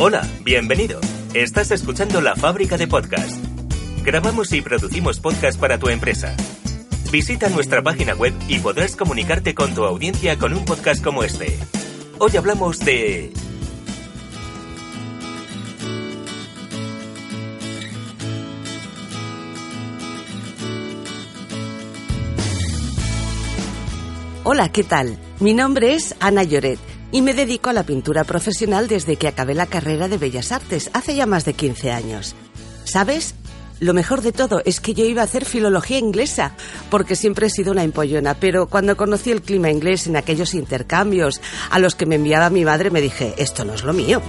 Hola, bienvenido. Estás escuchando La Fábrica de Podcast. Grabamos y producimos podcast para tu empresa. Visita nuestra página web y podrás comunicarte con tu audiencia con un podcast como este. Hoy hablamos de... Hola, ¿qué tal? Mi nombre es Ana Lloret y me dedico a la pintura profesional desde que acabé la carrera de Bellas Artes hace ya más de 15 años. ¿Sabes? Lo mejor de todo es que yo iba a hacer filología inglesa, porque siempre he sido una empollona, pero cuando conocí el clima inglés en aquellos intercambios a los que me enviaba mi madre, me dije, esto no es lo mío.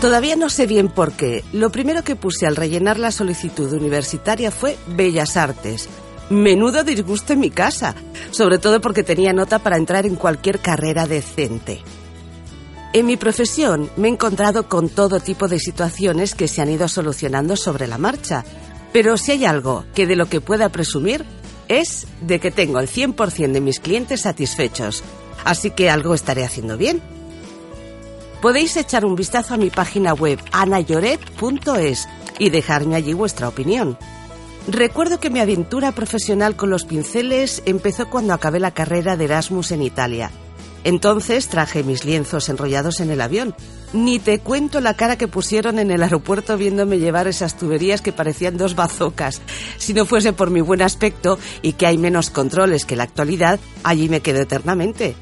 Todavía no sé bien por qué. Lo primero que puse al rellenar la solicitud universitaria fue Bellas Artes, menudo disgusto en mi casa, sobre todo porque tenía nota para entrar en cualquier carrera decente. En mi profesión me he encontrado con todo tipo de situaciones que se han ido solucionando sobre la marcha, pero si hay algo que de lo que pueda presumir es de que tengo el 100% de mis clientes satisfechos, así que algo estaré haciendo bien. Podéis echar un vistazo a mi página web anayoret.es y dejarme allí vuestra opinión. Recuerdo que mi aventura profesional con los pinceles empezó cuando acabé la carrera de Erasmus en Italia. Entonces traje mis lienzos enrollados en el avión. Ni te cuento la cara que pusieron en el aeropuerto viéndome llevar esas tuberías que parecían dos bazocas. Si no fuese por mi buen aspecto y que hay menos controles que en la actualidad, allí me quedo eternamente.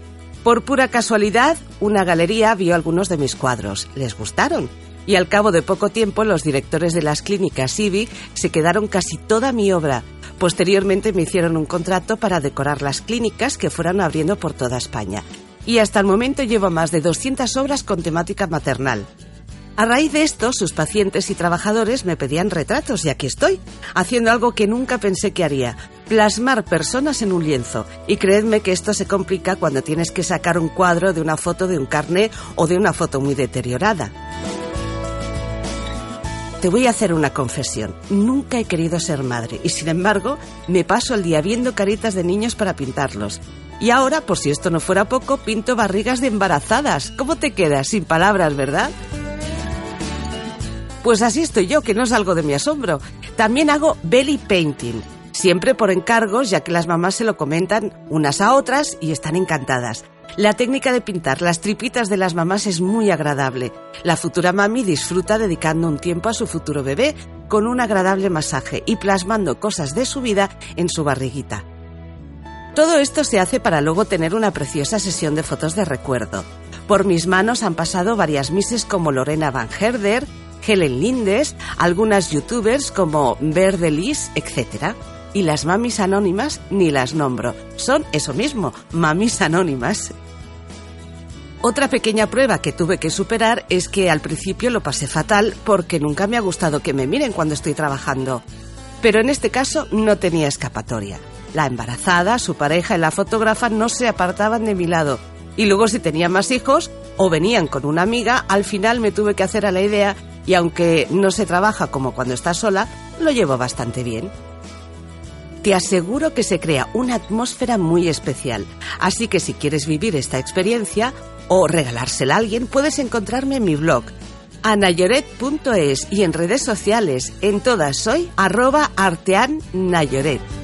Por pura casualidad, una galería vio algunos de mis cuadros. Les gustaron y al cabo de poco tiempo los directores de las clínicas IBI se quedaron casi toda mi obra. Posteriormente me hicieron un contrato para decorar las clínicas que fueran abriendo por toda España. Y hasta el momento llevo más de 200 obras con temática maternal. A raíz de esto, sus pacientes y trabajadores me pedían retratos y aquí estoy, haciendo algo que nunca pensé que haría, plasmar personas en un lienzo. Y creedme que esto se complica cuando tienes que sacar un cuadro de una foto de un carné o de una foto muy deteriorada. Te voy a hacer una confesión. Nunca he querido ser madre y sin embargo me paso el día viendo caritas de niños para pintarlos. Y ahora, por si esto no fuera poco, pinto barrigas de embarazadas. ¿Cómo te quedas? Sin palabras, ¿verdad? Pues así estoy yo, que no salgo de mi asombro. También hago belly painting, siempre por encargos, ya que las mamás se lo comentan unas a otras y están encantadas. La técnica de pintar las tripitas de las mamás es muy agradable. La futura mami disfruta dedicando un tiempo a su futuro bebé con un agradable masaje y plasmando cosas de su vida en su barriguita. Todo esto se hace para luego tener una preciosa sesión de fotos de recuerdo. Por mis manos han pasado varias mises como Lorena Van Herder, Helen Lindes, algunas youtubers como Verdelis, etc. Y las mamis anónimas ni las nombro. Son eso mismo, mamis anónimas. Otra pequeña prueba que tuve que superar es que al principio lo pasé fatal porque nunca me ha gustado que me miren cuando estoy trabajando. Pero en este caso no tenía escapatoria. La embarazada, su pareja y la fotógrafa no se apartaban de mi lado. Y luego si tenía más hijos o venían con una amiga, al final me tuve que hacer a la idea y aunque no se trabaja como cuando estás sola, lo llevo bastante bien te aseguro que se crea una atmósfera muy especial. Así que si quieres vivir esta experiencia o regalársela a alguien, puedes encontrarme en mi blog anayoret.es y en redes sociales. En todas soy arroba arteannayoret.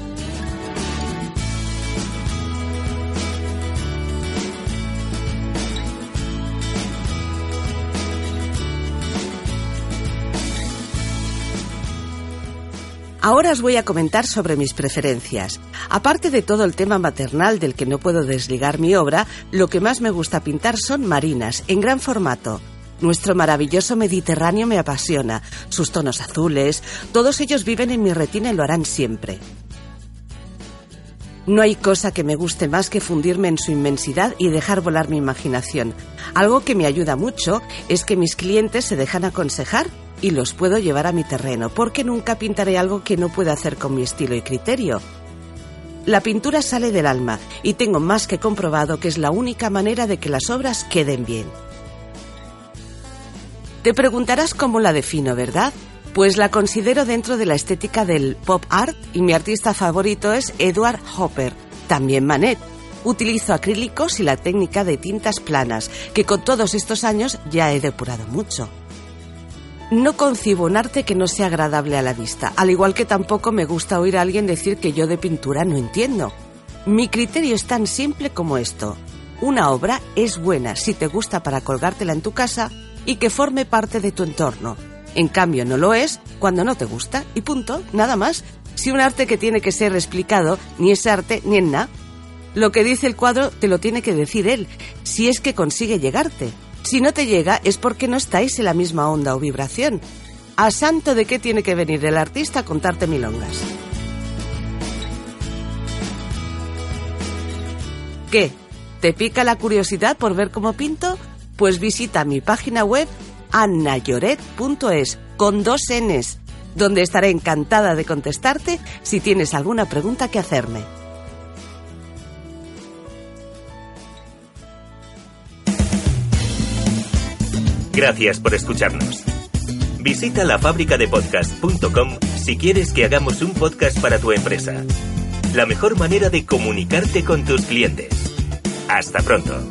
Ahora os voy a comentar sobre mis preferencias. Aparte de todo el tema maternal del que no puedo desligar mi obra, lo que más me gusta pintar son marinas, en gran formato. Nuestro maravilloso Mediterráneo me apasiona, sus tonos azules, todos ellos viven en mi retina y lo harán siempre. No hay cosa que me guste más que fundirme en su inmensidad y dejar volar mi imaginación. Algo que me ayuda mucho es que mis clientes se dejan aconsejar y los puedo llevar a mi terreno, porque nunca pintaré algo que no pueda hacer con mi estilo y criterio. La pintura sale del alma y tengo más que comprobado que es la única manera de que las obras queden bien. Te preguntarás cómo la defino, ¿verdad? Pues la considero dentro de la estética del pop art y mi artista favorito es Edward Hopper, también Manet. Utilizo acrílicos y la técnica de tintas planas, que con todos estos años ya he depurado mucho. No concibo un arte que no sea agradable a la vista, al igual que tampoco me gusta oír a alguien decir que yo de pintura no entiendo. Mi criterio es tan simple como esto. Una obra es buena si te gusta para colgártela en tu casa y que forme parte de tu entorno. En cambio, no lo es cuando no te gusta y punto, nada más. Si un arte que tiene que ser explicado, ni es arte ni es nada. Lo que dice el cuadro te lo tiene que decir él, si es que consigue llegarte. Si no te llega es porque no estáis en la misma onda o vibración. ¿A santo de qué tiene que venir el artista a contarte milongas? ¿Qué? ¿Te pica la curiosidad por ver cómo pinto? Pues visita mi página web annayoret.es con dos Ns, donde estaré encantada de contestarte si tienes alguna pregunta que hacerme. Gracias por escucharnos. Visita lafabricadepodcast.com si quieres que hagamos un podcast para tu empresa. La mejor manera de comunicarte con tus clientes. Hasta pronto.